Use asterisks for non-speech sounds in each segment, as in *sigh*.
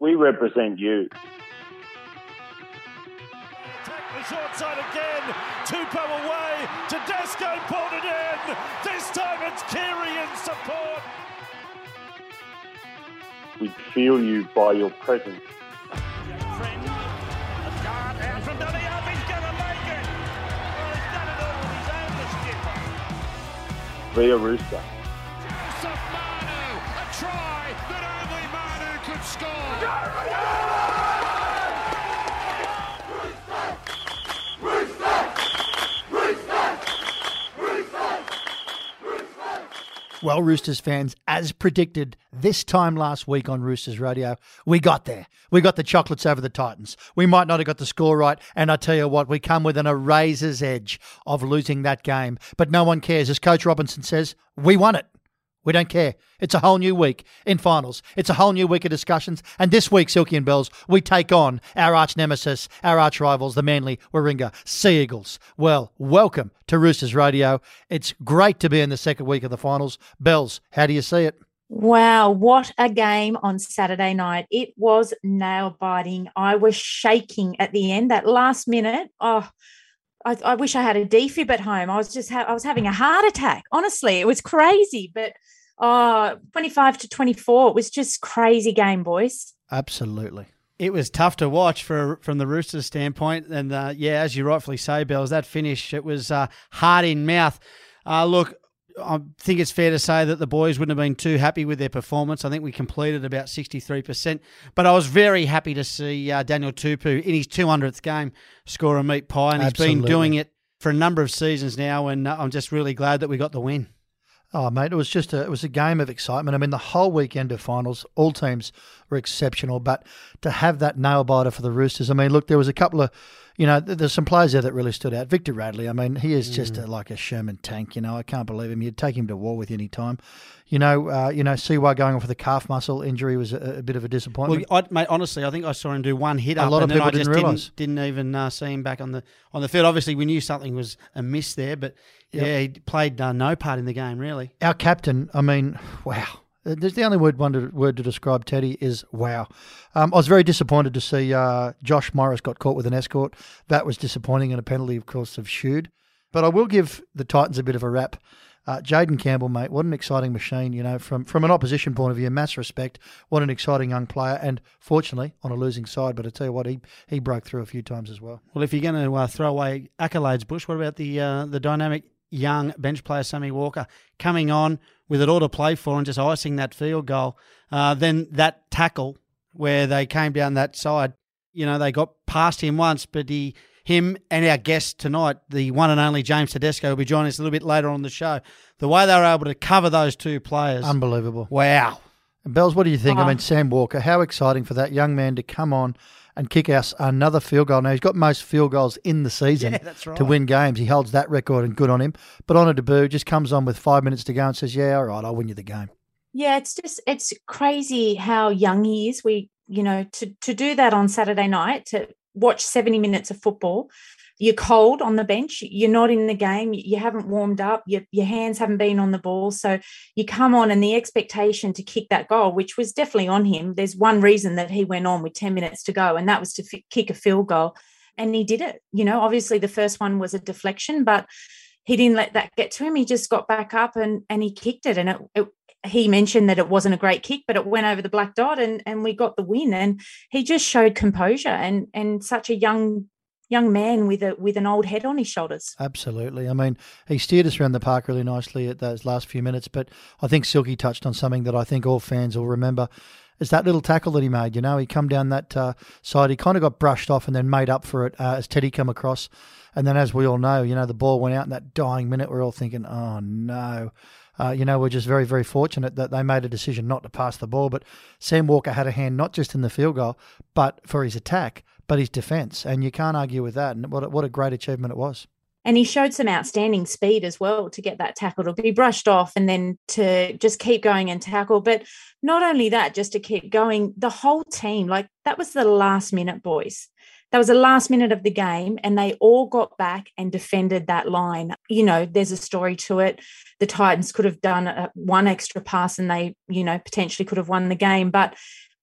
We represent you. Attack the short side again. Tupou away. Tedesco pulled it in. This time it's Keary in support. We feel you by your presence. Friend, a Well, Roosters fans, as predicted this time last week on Roosters Radio, we got there. We got the chocolates over the Titans. We might not have got the score right, and I tell you what, we come within a razor's edge of losing that game. But no one cares. As Coach Robinson says, we won it. We don't care. It's a whole new week in finals. It's a whole new week of discussions. And this week, Silky and Bells, we take on our arch nemesis, our arch rivals, the Manly Warringah Sea Eagles. Well, welcome to Roosters Radio. It's great to be in the second week of the finals. Bells, how do you see it? Wow, what a game on Saturday night. It was nail biting. I was shaking at the end, that last minute. Oh, I, I wish I had a defib at home. I was just ha- I was having a heart attack. Honestly, it was crazy. But oh, 25 to 24, it was just crazy game, boys. Absolutely. It was tough to watch for from the Roosters' standpoint, and uh, yeah, as you rightfully say, Bells, that finish it was uh, hard in mouth. Uh, look, I think it's fair to say that the boys wouldn't have been too happy with their performance. I think we completed about 63%. But I was very happy to see uh, Daniel Tupou in his 200th game score a meat pie. And he's been doing it for a number of seasons now. And uh, I'm just really glad that we got the win. Oh, mate, it was just a it was a game of excitement. I mean, the whole weekend of finals, all teams were exceptional, but to have that nail biter for the Roosters, I mean, look, there was a couple of, you know, there's some players there that really stood out. Victor Radley, I mean, he is just a, like a Sherman tank. You know, I can't believe him. You'd take him to war with any time. You know, uh, you know, Siwa going off with a calf muscle injury was a, a bit of a Well, disappointment. I, mate, honestly, I think I saw him do one hit A up, lot of and then I people just didn't didn't, didn't even uh, see him back on the on the field. Obviously, we knew something was amiss there, but yeah, he played uh, no part in the game really. Our captain, I mean, wow. There's the only word one to, word to describe Teddy is wow. Um, I was very disappointed to see uh, Josh Morris got caught with an escort. That was disappointing and a penalty, of course, of Shude. But I will give the Titans a bit of a rap. Uh, Jayden Campbell, mate, what an exciting machine, you know, from, from an opposition point of view, mass respect. What an exciting young player. And fortunately, on a losing side, but I tell you what, he, he broke through a few times as well. Well, if you're going to uh, throw away accolades, Bush, what about the uh, the dynamic young bench player Sammy Walker coming on with it all to play for and just icing that field goal? Uh, then that tackle where they came down that side, you know, they got past him once, but he. Him and our guest tonight, the one and only James Tedesco, will be joining us a little bit later on the show. The way they were able to cover those two players, Unbelievable. wow! And Bells, what do you think? I Oh. mean, Sam Walker, how exciting for that young man to come on and kick us another field goal. Now, he's got most field goals in the season Yeah, right. to win games. He holds that record and good on him. But on a debut, just comes on with five minutes to go and says, Yeah, all right, I'll win you the game. Yeah, it's just it's crazy how young he is. We, you know, to to do that on Saturday night to watch 70 minutes of football. You're cold on the bench. You're not in the game. You haven't warmed up. Your, your hands haven't been on the ball. So you come on, and the expectation to kick that goal, which was definitely on him. There's one reason that he went on with 10 minutes to go, and that was to fi- kick a field goal. And he did it. You know, obviously the first one was a deflection, but he didn't let that get to him. He just got back up and and he kicked it. And it, it he mentioned that it wasn't a great kick, but it went over the black dot and and we got the win. And he just showed composure and and such a young young man with a with an old head on his shoulders. Absolutely. I mean, he steered us around the park really nicely at those last few minutes. But I think Silky touched on something that I think all fans will remember. Is that little tackle that he made? You know, he come down that uh, side. He kind of got brushed off and then made up for it uh, as Teddy come across. And then, as we all know, you know, the ball went out in that dying minute. We're all thinking, "Oh no." Uh, you know, we're just very, very fortunate that they made a decision not to pass the ball. But Sam Walker had a hand not just in the field goal, but for his attack, but his defence, and you can't argue with that. And what a, what a great achievement it was. And he showed some outstanding speed as well to get that tackle to be brushed off and then to just keep going and tackle. But not only that, just to keep going, the whole team, like that was the last minute, boys. That was the last minute of the game, and they all got back and defended that line. You know, there's a story to it. The Titans could have done a, one extra pass and they, you know, potentially could have won the game. But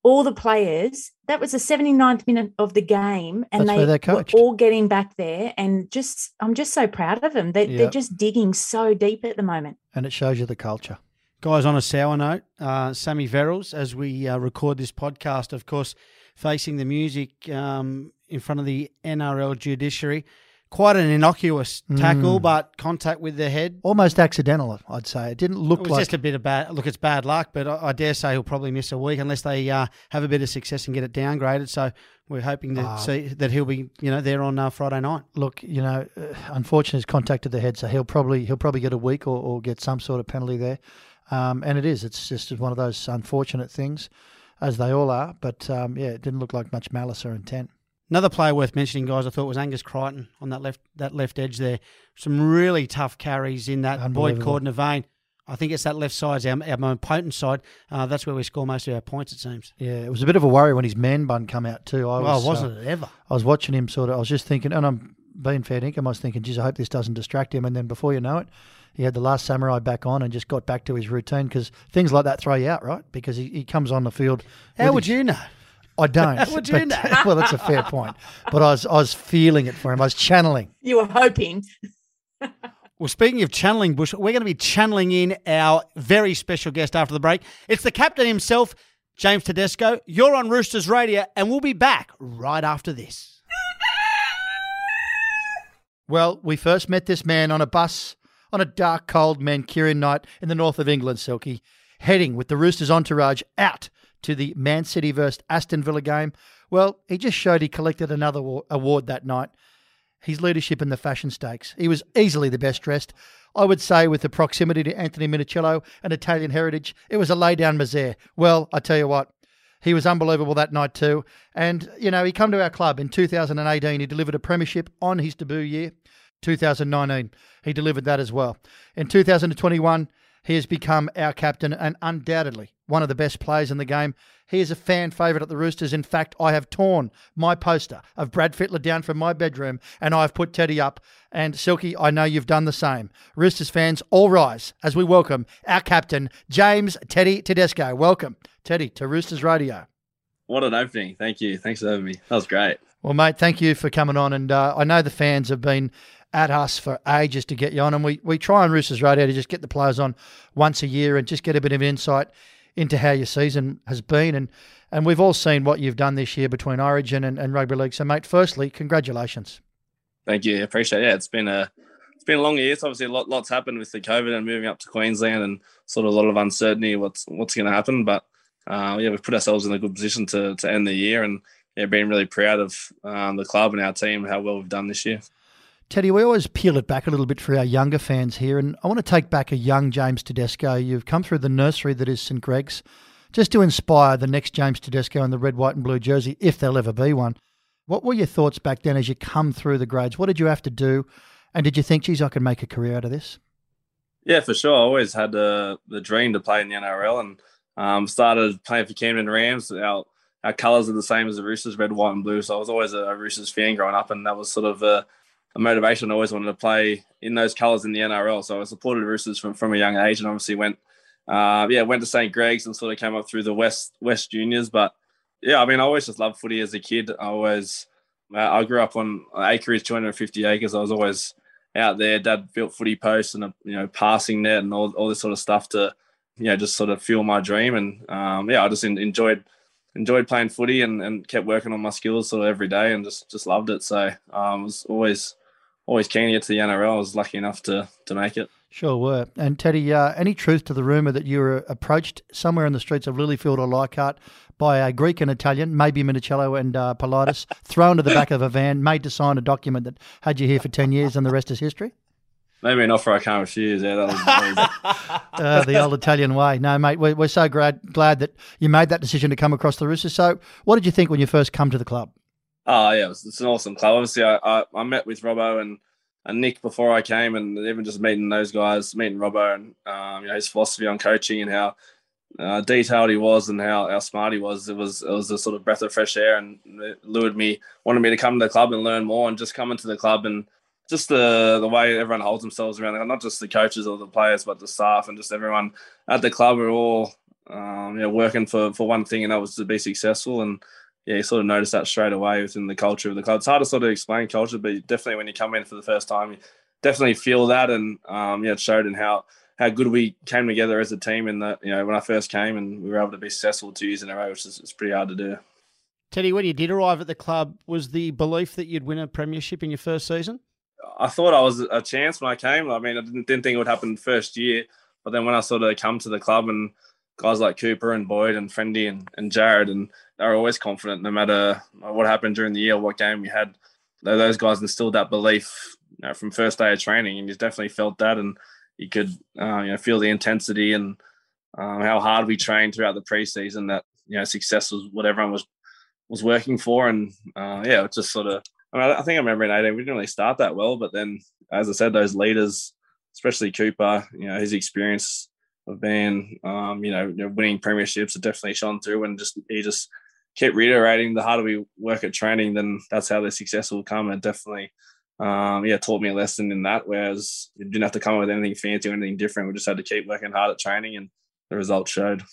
all the players. That was the 79th minute of the game, and That's they they're were all getting back there. And just, I'm just so proud of them. They, Yeah. They're just digging so deep at the moment. And it shows you the culture. Guys, on a sour note, uh, Sammy Verrills, as we uh, record this podcast, of course, facing the music um, in front of the NRL judiciary. Quite an innocuous tackle, Mm. but contact with the head. Almost accidental, I'd say. It didn't look It was like just a bit of bad. Look, it's bad luck, but I, I dare say he'll probably miss a week unless they uh, have a bit of success and get it downgraded. So we're hoping to Ah. see that he'll be, you know, there on uh, Friday night. look, you know, uh, unfortunately, he's contacted the head, so he'll probably he'll probably get a week or, or get some sort of penalty there. Um, and it is, it's just one of those unfortunate things, as they all are. But um, yeah, it didn't look like much malice or intent. Another player worth mentioning, guys, I thought was Angus Crichton on that left that left edge there. Some really tough carries in that Boyd. Cordner vein. I think it's that left side's our, our more potent side. Uh, that's where we score most of our points, it seems. Yeah, it was a bit of a worry when his man bun come out too. I was, uh, wasn't it ever? I was watching him sort of. I was just thinking, and I'm being fair dinkum. I was thinking, geez, I hope this doesn't distract him. And then before you know it, he had the last samurai back on and just got back to his routine because things like that throw you out, right? Because he, he comes on the field. How would his- you know? I don't. *laughs* Would you but- know? *laughs* well, that's a fair point. But I was I was feeling it for him. I was channeling. You were hoping. *laughs* Well, speaking of channeling, Bush, we're going to be channeling in our very special guest after the break. It's the captain himself, James Tedesco. You're on Roosters Radio, and we'll be back right after this. Well, we first met this man on a bus on a dark, cold Mancunian night in the north of England, Silky, heading with the Roosters entourage out to the Man City versus Aston Villa game. Well, he just showed he collected another award that night. His leadership in the fashion stakes. He was easily the best dressed. I would say, with the proximity to Anthony Minichiello and Italian heritage, it was a lay down misere. Well, I tell you what, he was unbelievable that night too. And, you know, he come to our club in 2018. He delivered a premiership on his debut year. 2019, he delivered that as well. In 2021, he has become our captain and undoubtedly one of the best players in the game. He is a fan favourite at the Roosters. In fact, I have torn my poster of Brad Fittler down from my bedroom and I've put Teddy up. And Silky, I know you've done the same. Roosters fans, all rise as we welcome our captain, James Teddy Tedesco. Welcome, Teddy, to Roosters Radio. What an opening. Thank you. Thanks for having me. That was great. Well, mate, thank you for coming on. And uh, I know the fans have been at us for ages to get you on. And we, we try on Roosters Radio to just get the players on once a year and just get a bit of insight into how your season has been. And, and we've all seen what you've done this year between Origin and, and Rugby League. So, mate, firstly, congratulations. Thank you. Appreciate it. Yeah, it's been a it's been a long year. It's obviously a lot lots happened with the COVID and moving up to Queensland and sort of a lot of uncertainty what's what's going to happen. But uh, yeah, we've put ourselves in a good position to to end the year and yeah, being really proud of um, the club and our team how well we've done this year. Teddy, we always peel it back a little bit for our younger fans here, and I want to take back a young James Tedesco. You've come through the nursery that is St Greg's, just to inspire the next James Tedesco in the red, white, and blue jersey, if there'll ever be one. What were your thoughts back then as you come through the grades? What did you have to do, and did you think, geez, I could make a career out of this? Yeah, for sure. I always had the the dream to play in the NRL and um, started playing for Camden Rams. Our our colours are the same as the Roosters, red, white, and blue. So I was always a, a Roosters fan growing up, and that was sort of a, a motivation. I always wanted to play in those colours in the NRL. So I supported Roosters from, from a young age, and obviously went, uh, yeah, went to St Greg's and sort of came up through the West West Juniors. But yeah, I mean, I always just loved footy as a kid. I always, uh, I grew up on acreage, 250 acres. I was always out there. Dad built footy posts and a you know passing net and all, all this sort of stuff to you know just sort of fuel my dream. And um, yeah, I just en- enjoyed enjoyed playing footy and, and kept working on my skills sort of every day and just just loved it. So um, was always always keen to get to the NRL. I was lucky enough to to make it. Sure were. And Teddy, uh, any truth to the rumour that you were approached somewhere in the streets of Lilyfield or Leichhardt by a Greek and Italian, maybe Minichiello and uh, Politis, *laughs* thrown to the back of a van, made to sign a document that had you here for 10 years and the rest is history? Maybe an offer I can't refuse. Yeah, that was, that was *laughs* Uh, the old Italian way. No, mate, we're, we're so glad, glad that you made that decision to come across the Roosters. So, what did you think when you first come to the club? Oh yeah, it's, an awesome club. Obviously, I, I, I met with Robbo and, and Nick before I came, and even just meeting those guys, meeting Robbo and um, you know his philosophy on coaching and how uh, detailed he was and how, how smart he was. It was it was a sort of breath of fresh air, and it lured me, wanted me to come to the club and learn more, and just come into the club and just the the way everyone holds themselves around, not just the coaches or the players, but the staff and just everyone at the club are all um, you know, working for for one thing, and that was to be successful. And yeah, you sort of notice that straight away within the culture of the club. It's hard to sort of explain culture, but definitely when you come in for the first time, you definitely feel that, and um, yeah, it showed in how how good we came together as a team. And that you know when I first came, and we were able to be successful two years in a row, which is it's pretty hard to do. Teddy, when you did arrive at the club, was the belief that you'd win a premiership in your first season? I thought I was a chance when I came. I mean, I didn't, didn't think it would happen first year, but then when I sort of come to the club and guys like Cooper and Boyd and Friendy and, and Jared, and they're always confident no matter what happened during the year, what game we had. Those guys instilled that belief you know, from first day of training, and you definitely felt that, and you could uh, you know feel the intensity and um, how hard we trained throughout the preseason. That you know success was what everyone was was working for, and uh, yeah, it just sort of. I, mean, I think I remember in 18, we didn't really start that well, but then, as I said, those leaders, especially Cooper, you know, his experience of being, um, you know, winning premierships have definitely shone through, and just he just kept reiterating the harder we work at training, then that's how the success will come. And definitely, um, yeah, taught me a lesson in that. Whereas you didn't have to come up with anything fancy or anything different. We just had to keep working hard at training, and the results showed.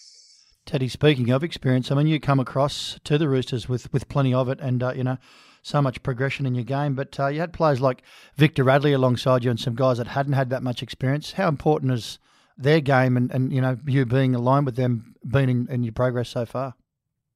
Teddy, speaking of experience, I mean, you come across to the Roosters with with plenty of it, and uh, you know, so much progression in your game. But uh, you had players like Victor Radley alongside you, and some guys that hadn't had that much experience. How important is their game and, and you know you being aligned with them being in, in your progress so far?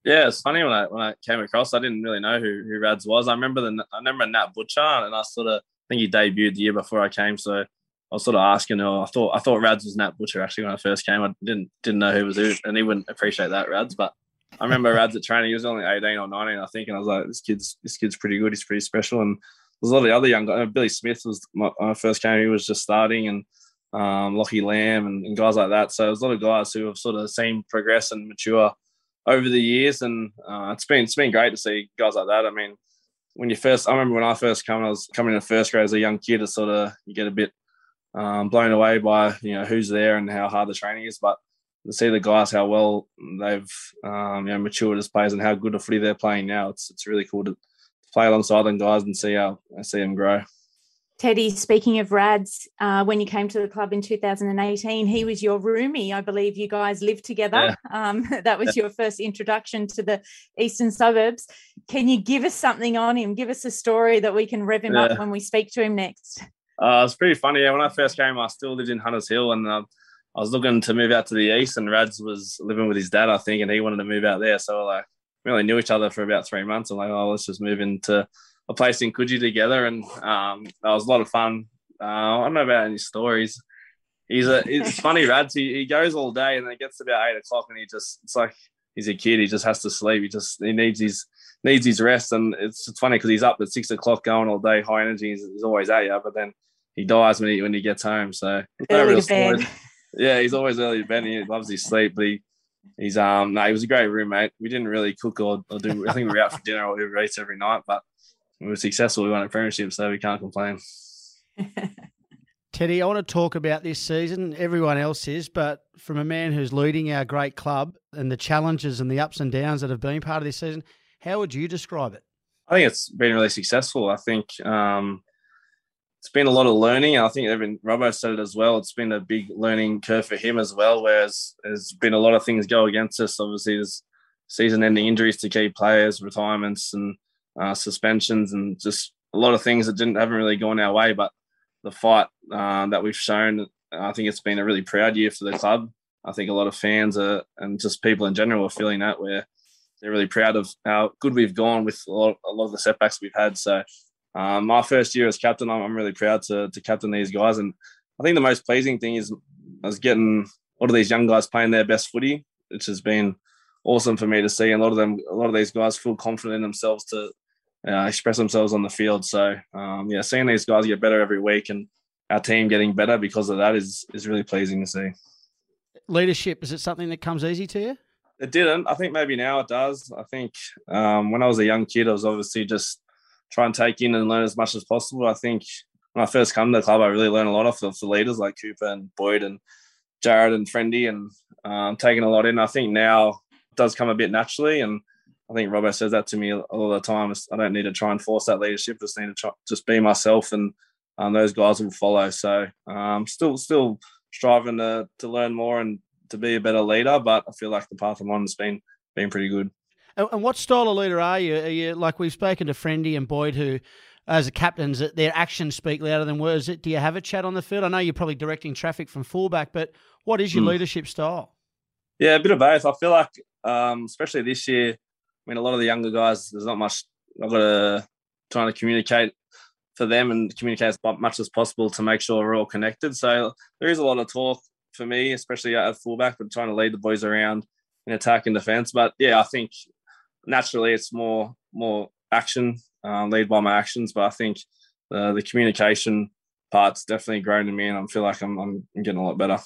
Yeah, it's funny when I when I came across, I didn't really know who who Rads was. I remember the I remember Nat Butcher, and I sort of I think he debuted the year before I came, so I was sort of asking. Oh, I thought I thought Rads was Nat Butcher actually when I first came. I didn't didn't know who was who, and he wouldn't appreciate that Rads. But I remember *laughs* Rads at training. He was only eighteen or nineteen, I think, and I was like, this kid's this kid's pretty good. He's pretty special. And there's a lot of other young guys. Billy Smith was my, when I first came. He was just starting, and um, Lockie Lam and, and, guys like that. So there's a lot of guys who have sort of seen progress and mature over the years, and uh, it's been it's been great to see guys like that. I mean, when you first, I remember when I first come, I was coming in first grade as a young kid. It's sort of you get a bit um, blown away by you know who's there and how hard the training is, but to see the guys how well they've um, you know matured as players and how good a footy they're playing now, it's it's really cool to play alongside them guys and see how see them grow. Teddy, speaking of Rads, uh, when you came to the club in 2018, he was your roomie. I believe you guys lived together. Yeah. Um, *laughs* that was your first introduction to the eastern suburbs. Can you give us something on him? Give us a story that we can rev him yeah. up when we speak to him next. Uh, it's pretty funny. Yeah, when I first came, I still lived in Hunters Hill, and uh, I was looking to move out to the east. And Rads was living with his dad, I think, and he wanted to move out there. So like, we only knew each other for about three months. I'm like, oh, let's just move into a place in Coogee together, and um, that was a lot of fun. Uh, I don't know about any stories. He's a it's funny, Rads. He, he goes all day, and then it gets about eight o'clock, and he just it's like he's a kid. He just has to sleep. He just he needs his needs his rest, and it's, it's funny because he's up at six o'clock going all day, high energy. He's, he's always at you, but then he dies when he when he gets home. So early to bed. Yeah, he's always early to bed. He loves his sleep, but he, he's um no, he was a great roommate. We didn't really cook or, or do. I think we were out for dinner or we ate every night, but we were successful. We won a premiership, so we can't complain. *laughs* Teddy, I want to talk about this season. Everyone else is, but from a man who's leading our great club and the challenges and the ups and downs that have been part of this season, how would you describe it? I think it's been really successful. I think um, it's been a lot of learning. I think even Robbo said it as well. It's been a big learning curve for him as well, whereas there's been a lot of things go against us. Obviously, there's season-ending injuries to key players, retirements, and uh, suspensions and just a lot of things that didn't haven't really gone our way. But the fight uh, that we've shown, I think it's been a really proud year for the club. I think a lot of fans are, and just people in general are feeling that where they're really proud of how good we've gone with a lot, a lot of the setbacks we've had. So um, my first year as captain, I'm, I'm really proud to, to captain these guys. And I think the most pleasing thing is, is getting a lot of these young guys playing their best footy, which has been awesome for me to see. And a lot of them, a lot of these guys feel confident in themselves to uh, express themselves on the field. So um, yeah, seeing these guys get better every week and our team getting better because of that is is really pleasing to see. Leadership is it something that comes easy to you? It didn't. I think maybe now it does. I think um, when I was a young kid, I was obviously just trying to take in and learn as much as possible. I think when I first come to the club, I really learned a lot off the, the leaders like Cooper and Boyd and Jared and Friendy, and um, taking a lot in. I think now it does come a bit naturally, and I think Robbo says that to me a lot of the time. I don't need to try and force that leadership. I Just need to try, just be myself, and um, those guys will follow. So um, still, still striving to to learn more and to be a better leader, but I feel like the path I'm on has been been pretty good. And, and what style of leader are you? Are you like we've spoken to Friendy and Boyd, who as a captains, that their actions speak louder than words. Do you have a chat on the field? I know you're probably directing traffic from fullback, but what is your mm. leadership style? Yeah, a bit of both. I feel like, um, especially this year, mean, a lot of the younger guys, there's not much. I've got to trying to communicate for them and communicate as much as possible to make sure we're all connected. So there is a lot of talk for me, especially at fullback, but trying to lead the boys around in attack and defense. But yeah, I think naturally it's more more action, uh, lead by my actions. But I think uh, the communication part's definitely grown in me, and I feel like I'm, I'm getting a lot better.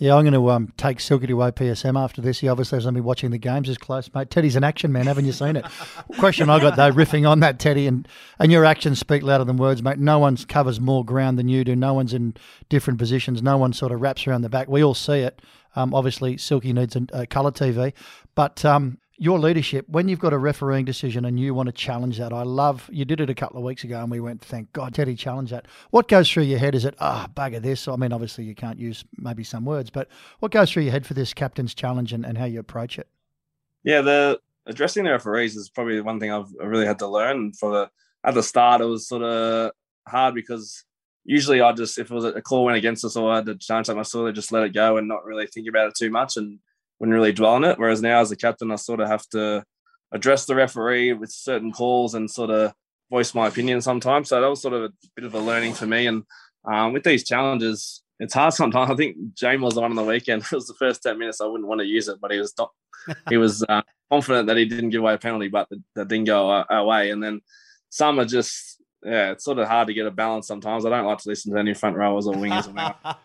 Yeah, I'm going to um, take Silky to OPSM after this. He obviously hasn't been watching the games as close, mate. Teddy's an action man, haven't you seen it? *laughs* Question I got though, riffing on that, Teddy, and, and your actions speak louder than words, mate. No one covers more ground than you do. No one's in different positions. No one sort of wraps around the back. We all see it. Um, obviously, Silky needs a, a colour TV, but um, your leadership, when you've got a refereeing decision and you want to challenge that, I love you did it a couple of weeks ago and we went, thank God, Teddy challenged that. What goes through your head? Is it, ah, oh, bugger this? I mean, obviously you can't use maybe some words, but what goes through your head for this captain's challenge and, and how you approach it? Yeah, the addressing the referees is probably one thing I've really had to learn. For the at the start, it was sort of hard because usually I just if it was a call went against us or I had to challenge something, I just let it go and not really think about it too much and wouldn't really dwell on it. Whereas now as a captain, I sort of have to address the referee with certain calls and sort of voice my opinion sometimes. So that was sort of a bit of a learning for me. And um, with these challenges, it's hard sometimes. *laughs* I think James was on on the weekend. *laughs* It was the first 10 minutes. I wouldn't want to use it, but he was not, he was *laughs* uh, confident that he didn't give away a penalty, but that didn't go our way. And then some are just, yeah, it's sort of hard to get a balance sometimes. I don't like to listen to any front rowers or wingers.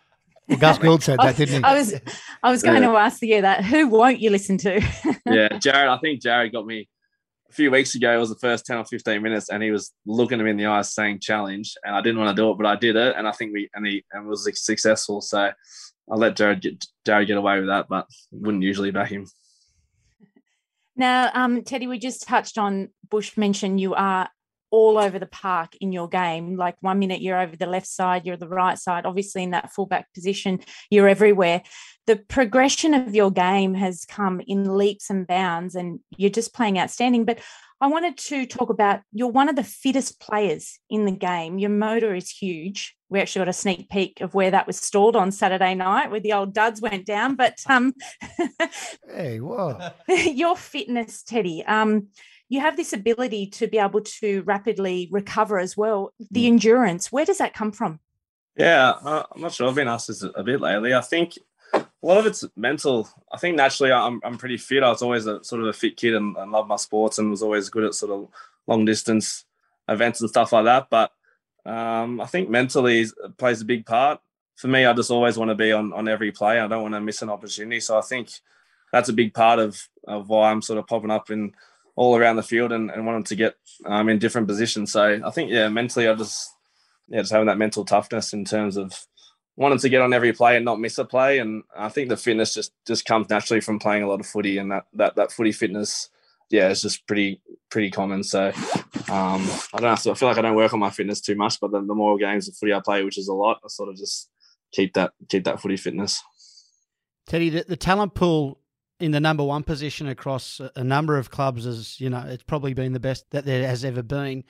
Well, Gus Gould said that, didn't he? I was, I was going yeah. to ask you that. Who won't you listen to? *laughs* yeah, Jared. I think Jared got me a few weeks ago. It was the first ten or fifteen minutes, and he was looking him in the eyes, saying "challenge," and I didn't want to do it, but I did it, and I think we and he and was successful. So I let Jared get Jared get away with that, but wouldn't usually back him. Now, um, Teddy, we just touched on Bush mentioned you are all over the park in your game. Like one minute you're over the left side, you're the right side. Obviously, in that fullback position, you're everywhere. The progression of your game has come in leaps and bounds, and you're just playing outstanding. But I wanted to talk about you're one of the fittest players in the game. Your motor is huge. We actually got a sneak peek of where that was stalled on Saturday night, where the old duds went down. But um, *laughs* hey, whoa! *laughs* your fitness, Teddy. Um, you have this ability to be able to rapidly recover as well. The mm. endurance, where does that come from? Yeah, uh, I'm not sure. I've been asked this a bit lately. I think a lot of it's mental. I think naturally I'm, I'm pretty fit. I was always a sort of a fit kid and, and loved my sports and was always good at sort of long distance events and stuff like that. But um, I think mentally plays a big part. For me, I just always want to be on, on every play. I don't want to miss an opportunity. So I think that's a big part of, of why I'm sort of popping up in all around the field and, and wanted to get um, in different positions. So I think, yeah, mentally, I just, yeah, just having that mental toughness in terms of wanting to get on every play and not miss a play. And I think the fitness just just comes naturally from playing a lot of footy, and that that that footy fitness, yeah, is just pretty pretty common. So um, I don't have to. I feel like I don't work on my fitness too much, but the, the more games of footy I play, which is a lot, I sort of just keep that keep that footy fitness. Teddy, the, the talent pool in the number one position across a number of clubs as you know it's probably been the best that there has ever been.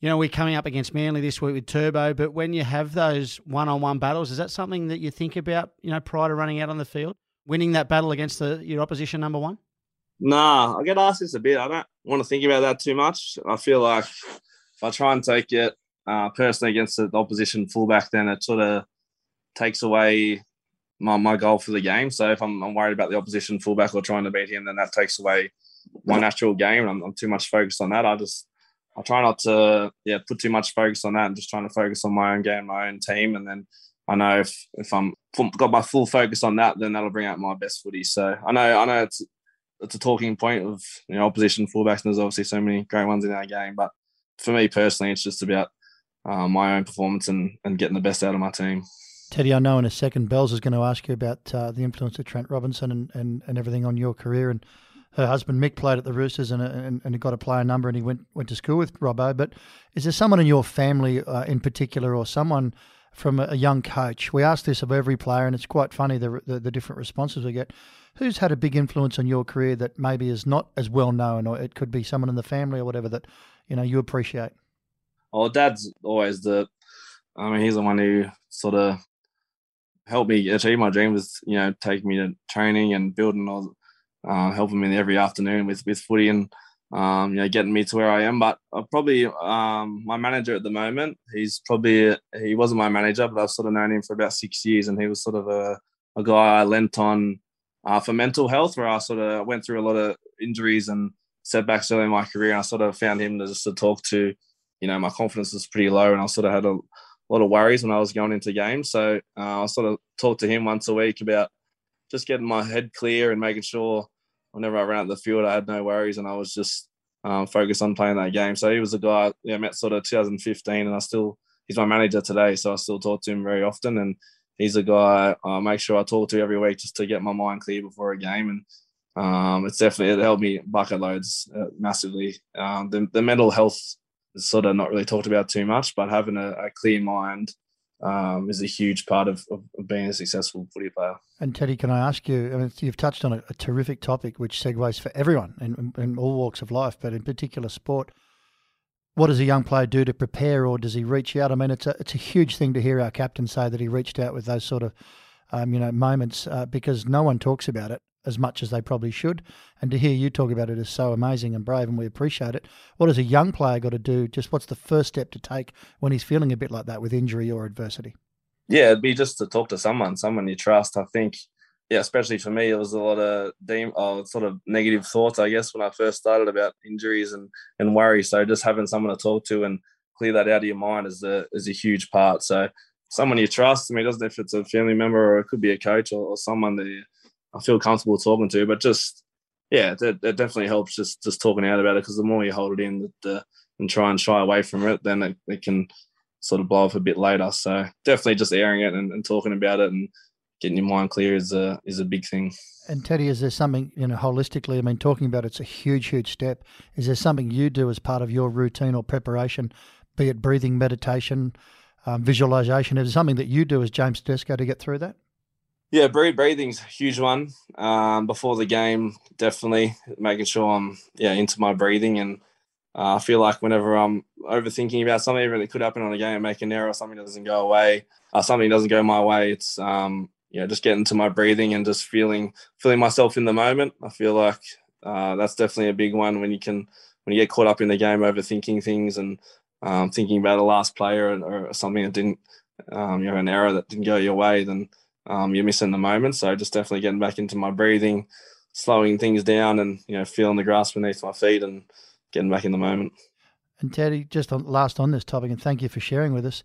You know, we're coming up against Manly this week with Turbo, but when you have those one-on-one battles, is that something that you think about? You know, prior to running out on the field, winning that battle against the your opposition number one. Nah, I get asked this a bit. I don't want to think about that too much. I feel like if I try and take it uh, personally against the opposition fullback, then it sort of takes away my, my goal for the game. So if I'm, I'm, worried about the opposition fullback or trying to beat him, then that takes away my natural game. I'm, I'm, too much focused on that. I just I try not to yeah put too much focus on that and just trying to focus on my own game, my own team, and then I know if if I'm got my full focus on that, then that'll bring out my best footy. So I know I know it's it's a talking point of you know opposition fullbacks, and there's obviously so many great ones in our game, but for me personally, it's just about uh, my own performance and, and getting the best out of my team. Teddy, I know in a second, Bells is going to ask you about uh, the influence of Trent Robinson and, and, and everything on your career. And her husband Mick played at the Roosters and, and, and got a player number and he went, went to school with Robbo. But is there someone in your family uh, in particular or someone from a, a young coach. We ask this of every player, and it's quite funny the, the, the different responses we get. Who's had a big influence on your career that maybe is not as well known, or it could be someone in the family or whatever that you know you appreciate? Well, Dad's always the. I mean, he's the one who sort of helped me achieve my dream was You know, taking me to training and building all, uh, helping me every afternoon with with footy and um, you know, getting me to where I am. But uh, probably um, my manager at the moment, he's probably he wasn't my manager, but I've sort of known him for about six years, and he was sort of a, a guy I lent on uh, for mental health, where I sort of went through a lot of injuries and setbacks early in my career. And I sort of found him to just to talk to. You know, my confidence was pretty low, and I sort of had a, a lot of worries when I was going into games. So uh, I sort of talked to him once a week about just getting my head clear and making sure whenever I ran out the field, I had no worries and I was just um, focused on playing that game. So he was a guy yeah, I met sort of 2015, and I still he's my manager today, so I still talk to him very often. And he's a guy I make sure I talk to every week just to get my mind clear before a game. And um, it's definitely it helped me bucket loads uh, massively. Um, the, the mental health is sort of not really talked about too much, but having a, a clear mind um, is a huge part of, of, being a successful footy player. And Teddy, can I ask you? I mean, you've touched on a, a terrific topic, which segues for everyone in, in, all walks of life, but in particular sport. What does a young player do to prepare, or does he reach out? I mean, it's a it's a huge thing to hear our captain say that he reached out with those sort of, um, you know, moments uh, because no one talks about it as much as they probably should. And to hear you talk about it is so amazing and brave, and we appreciate it. What does a young player got to do? Just what's the first step to take when he's feeling a bit like that with injury or adversity? Yeah, it'd be just to talk to someone, someone you trust. I think, yeah, especially for me, it was a lot of de- oh, uh, sort of negative thoughts, I guess, when I first started about injuries and and worry. So just having someone to talk to and clear that out of your mind is a is a huge part. So someone you trust. I mean, doesn't if it's a family member or it could be a coach or, or someone that you, I feel comfortable talking to. But just yeah, that, that definitely helps just just talking out about it because the more you hold it in the, the, and try and shy away from it, then it, it, can sort of blow up a bit later. So definitely just airing it and, and talking about it and getting your mind clear is a is a big thing. And Teddy, is there something you know holistically? I mean, talking about it's a huge, huge step. Is there something you do as part of your routine or preparation, be it breathing, meditation, um, visualization? Is there something that you do as James Tedesco to get through that? Yeah, breathe, breathing's a huge one. Um, before the game, definitely making sure I'm yeah into my breathing, and uh, I feel like whenever I'm overthinking about something, even it could happen on a game, make an error, something doesn't go away, uh, something doesn't go my way. It's um, you know just getting to my breathing and just feeling feeling myself in the moment. I feel like uh, that's definitely a big one when you can when you get caught up in the game, overthinking things and um, thinking about a last player or, or something that didn't um, you know an error that didn't go your way, then um, you're missing the moment. So just definitely getting back into my breathing, slowing things down, and you know feeling the grass beneath my feet and getting back in the moment. And Teddy, just on, last on this topic, and thank you for sharing with us.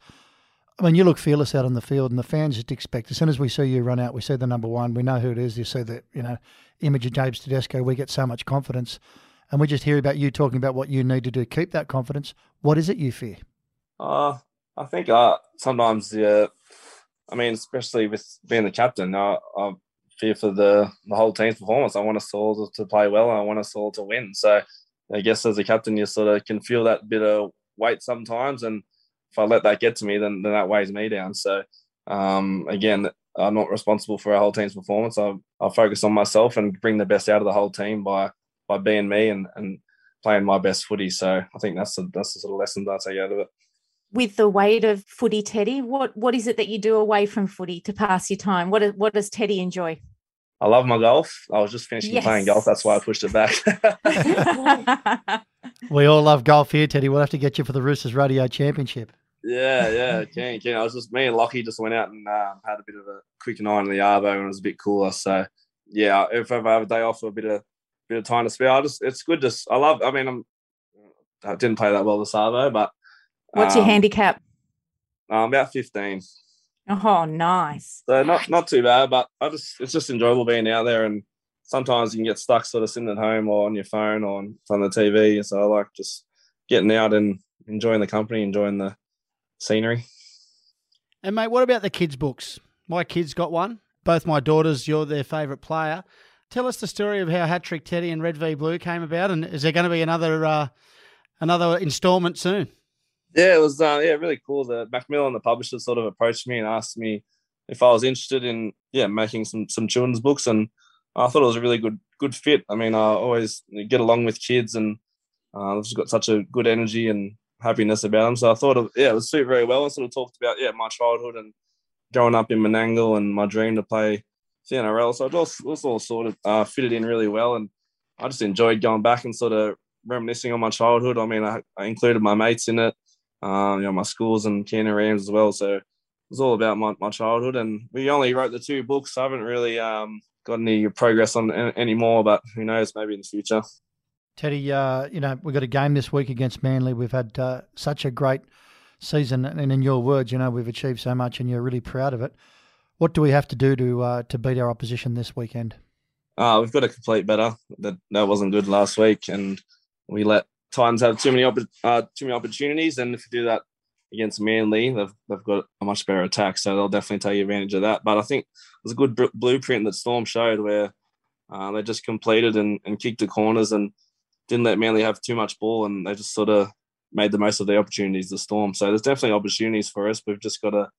I mean, you look fearless out on the field, and the fans just expect. As soon as we see you run out, we see the number one. We know who it is. You see the you know image of James Tedesco. We get so much confidence, and we just hear about you talking about what you need to do to keep that confidence. What is it you fear? Uh, I think uh, sometimes yeah, I mean, especially with being the captain, I, I fear for the, the whole team's performance. I want us all to, play well. I want us all to win. So I guess as a captain, you sort of can feel that bit of weight sometimes. And if I let that get to me, then, then that weighs me down. So um, again, I'm not responsible for our whole team's performance. I, I'll focus on myself and bring the best out of the whole team by by being me and, and playing my best footy. So I think that's the, that's the sort of lessons I take out of it with the weight of footy, Teddy? What what is it that you do away from footy to pass your time? What what does Teddy enjoy? I love my golf. I was just finishing yes. playing golf. That's why I pushed it back. *laughs* *laughs* we all love golf here, Teddy. We'll have to get you for the Roosters Radio Championship. Yeah, yeah, *laughs* can, can. I was just me and Lockie just went out and uh, had a bit of a quick night in the Arvo, and it was a bit cooler. So yeah, if I have a day off, a bit of bit of time to spare, I just it's good to. I love. I mean, I'm I didn't play that well this Arvo, but What's um, your handicap? I'm about 15. Oh, nice. So not not too bad, but I just it's just enjoyable being out there and sometimes you can get stuck sort of sitting at home or on your phone or on, on the TV. So I like just getting out and enjoying the company, enjoying the scenery. And mate, what about the kids' books? My kids got one. Both my daughters, you're their favourite player. Tell us the story of how Hat Trick Teddy and Red v Blue came about, and is there going to be another uh, another instalment soon? Yeah, it was uh, yeah really cool. The Macmillan, the publisher, sort of approached me and asked me if I was interested in yeah making some some children's books, and I thought it was a really good good fit. I mean, I always get along with kids, and uh, I've just got such a good energy and happiness about them. So I thought of yeah, it would suit very well. I sort of talked about yeah my childhood and growing up in Menangle and my dream to play the NRL. So it all, it all sort of uh, fitted in really well, and I just enjoyed going back and sort of reminiscing on my childhood. I mean, I, I included my mates in it, um, you know, my schools and Camden Rams as well. So it was all about my, my childhood, and we only wrote the two books. I haven't really um, got any progress on any more, but who knows, maybe in the future. Teddy, uh, you know, we've got a game this week against Manly. We've had uh, such a great season, and in your words, you know, we've achieved so much, and you're really proud of it. What do we have to do to uh, to beat our opposition this weekend? Uh, we've got to complete better. That that wasn't good last week, and we let Titans have too many uh, too many opportunities. And if you do that against Manly, they've they've got a much better attack, so they'll definitely take advantage of that. But I think it was a good blueprint that Storm showed, where uh, they just completed and, and kicked the corners and didn't let Manly have too much ball, and they just sort of made the most of the opportunities. The Storm, so there's definitely opportunities for us. We've just got to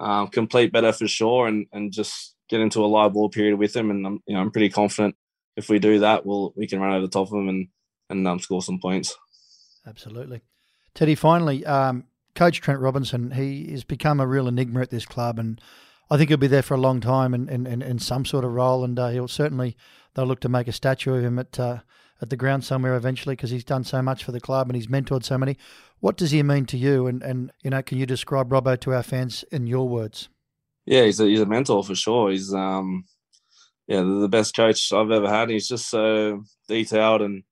um, complete better for sure, and and just get into a live ball period with them. And I'm you know I'm pretty confident if we do that, we'll we can run over the top of them and and um, score some points. Absolutely, Teddy. Finally, um, Coach Trent Robinson, he has become a real enigma at this club, and I think he'll be there for a long time in, in, in, in some sort of role, and uh, he'll certainly they'll look to make a statue of him at uh, at the ground somewhere eventually because he's done so much for the club and he's mentored so many. What does he mean to you? And and you know, can you describe Robbo to our fans in your words? Yeah, he's a, he's a mentor for sure. He's um, yeah, the best coach I've ever had. He's just so detailed and, and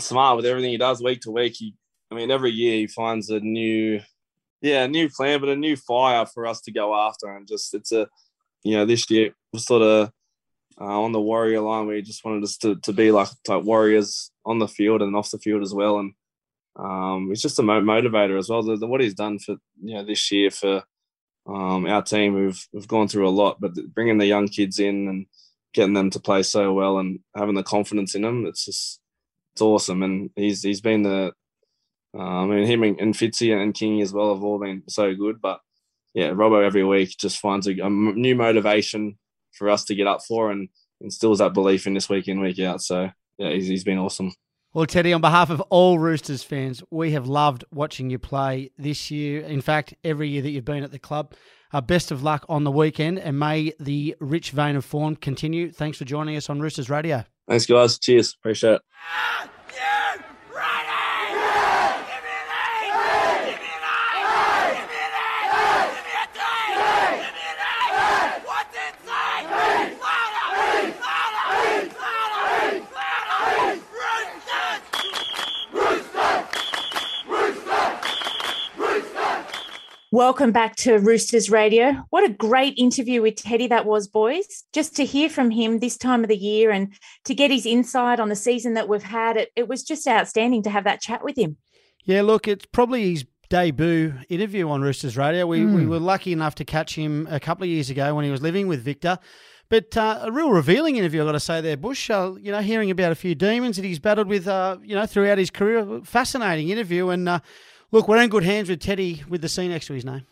smart with everything he does week to week. He, I mean, every year he finds a new, yeah, a new plan, but a new fire for us to go after. And just it's a, you know, this year was sort of uh, on the warrior line he just wanted us to, to be like like warriors on the field and off the field as well. And um, he's just a motivator as well. The, the, what he's done for you know this year for um, our team, we've we've gone through a lot, but bringing the young kids in and getting them to play so well and having the confidence in them, it's just it's awesome. And he's he's been the, uh, I mean, him and, and Fitzy and King as well have all been so good. But yeah, Robbo every week just finds a, a new motivation for us to get up for and instills that belief in this week in week out. So yeah, he's, he's been awesome. Well, Teddy, on behalf of all Roosters fans, we have loved watching you play this year. In fact, every year that you've been at the club. Uh, best of luck on the weekend, and may the rich vein of form continue. Thanks for joining us on Roosters Radio. Thanks, guys. Cheers. Appreciate it. Welcome back to Roosters Radio. What a great interview with Teddy that was, boys. Just to hear from him this time of the year and to get his insight on the season that we've had, it, it was just outstanding to have that chat with him. Yeah, look, it's probably his debut interview on Roosters Radio. We, mm. we hmm. were lucky enough to catch him a couple of years ago when he was living with Victor. But uh, a real revealing interview, I've got to say there, Bush. Uh, you know, hearing about a few demons that he's battled with, uh, you know, throughout his career. Fascinating interview. And uh, Look, we're in good hands with Teddy with the C next to his name.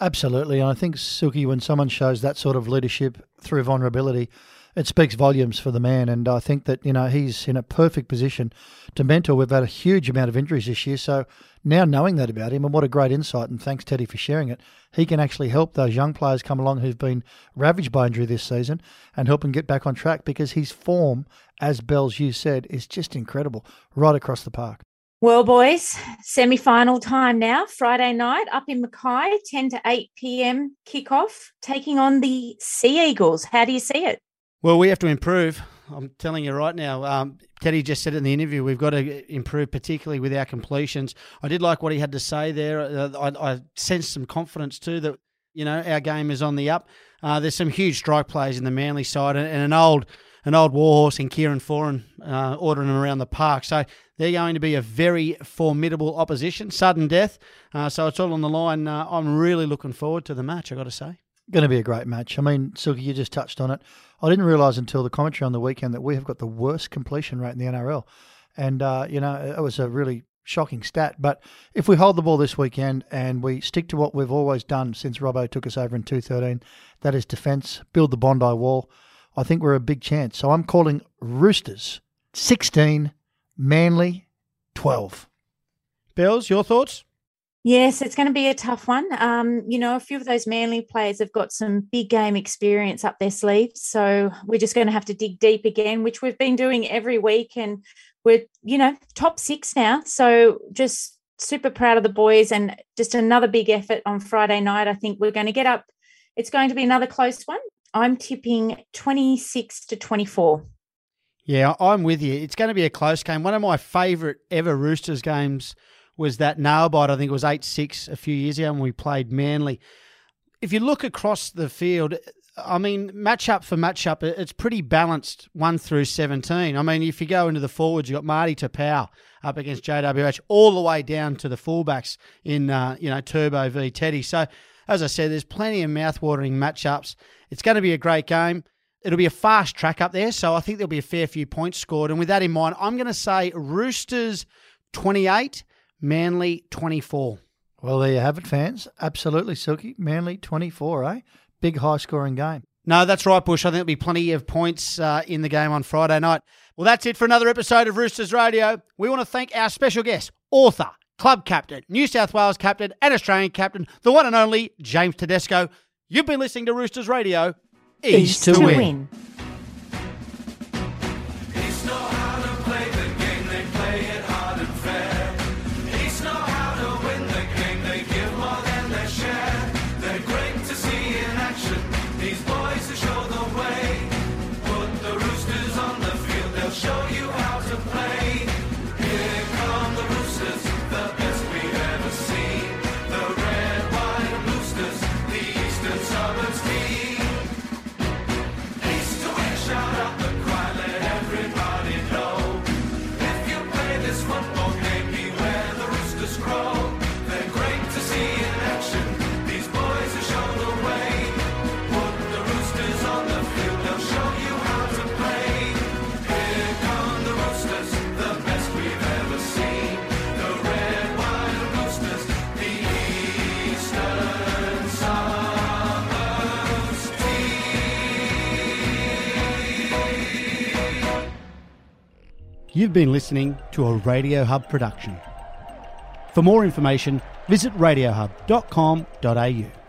Absolutely. And I think, Silky, when someone shows that sort of leadership through vulnerability, it speaks volumes for the man. And I think that, you know, he's in a perfect position to mentor. We've had a huge amount of injuries this year. So now knowing that about him, and what a great insight, and thanks, Teddy, for sharing it, he can actually help those young players come along who've been ravaged by injury this season and help them get back on track because his form, as Bells, you said, is just incredible right across the park. Well, boys, semi final time now, Friday night up in Mackay, 10 to 8 p.m. kickoff, taking on the Sea Eagles. How do you see it? Well, we have to improve. I'm telling you right now. Um, Teddy just said it in the interview. We've got to improve, particularly with our completions. I did like what he had to say there. Uh, I, I sensed some confidence too that you know our game is on the up. Uh, there's some huge strike plays in the Manly side, and, and an old an old warhorse in Kieran Foran uh, ordering them around the park. So they're going to be a very formidable opposition, sudden death. Uh, so it's all on the line. Uh, I'm really looking forward to the match, I've got to say. Going to be a great match. I mean, Silky, you just touched on it. I didn't realise until the commentary on the weekend that we have got the worst completion rate in the NRL. And, uh, you know, it was a really shocking stat. But if we hold the ball this weekend and we stick to what we've always done since Robbo took us over in 2013, that is defence, build the Bondi Wall, I think we're a big chance. So I'm calling Roosters 16, Manly 12. Bells, your thoughts? Yes, it's going to be a tough one. Um, you know, a few of those Manly players have got some big game experience up their sleeves. So we're just going to have to dig deep again, which we've been doing every week. And we're, you know, top six now. So just super proud of the boys and just another big effort on Friday night. I think we're going to get up. It's going to be another close one. I'm tipping 26 to 24. Yeah, I'm with you. It's going to be a close game. One of my favourite ever Roosters games was that nail bite. I think it was 8 6 a few years ago when we played Manly. If you look across the field, I mean, matchup for matchup, it's pretty balanced 1 through 17. I mean, if you go into the forwards, you've got Marty Taupau up against JWH, all the way down to the fullbacks in, uh, you know, Turbo v Teddy. So, as I said, there's plenty of mouthwatering matchups. It's going to be a great game. It'll be a fast track up there, so I think there'll be a fair few points scored. And with that in mind, I'm going to say Roosters 28, Manly 24. Well, there you have it, fans. Absolutely, Silky. Manly 24, eh? Big high scoring game. No, that's right, Bush. I think there'll be plenty of points uh, in the game on Friday night. Well, that's it for another episode of Roosters Radio. We want to thank our special guest, author, club captain, New South Wales captain, and Australian captain, the one and only James Tedesco. You've been listening to Roosters Radio. East to win. win. You've been listening to a Radio Hub production. For more information, visit radiohub.com.au.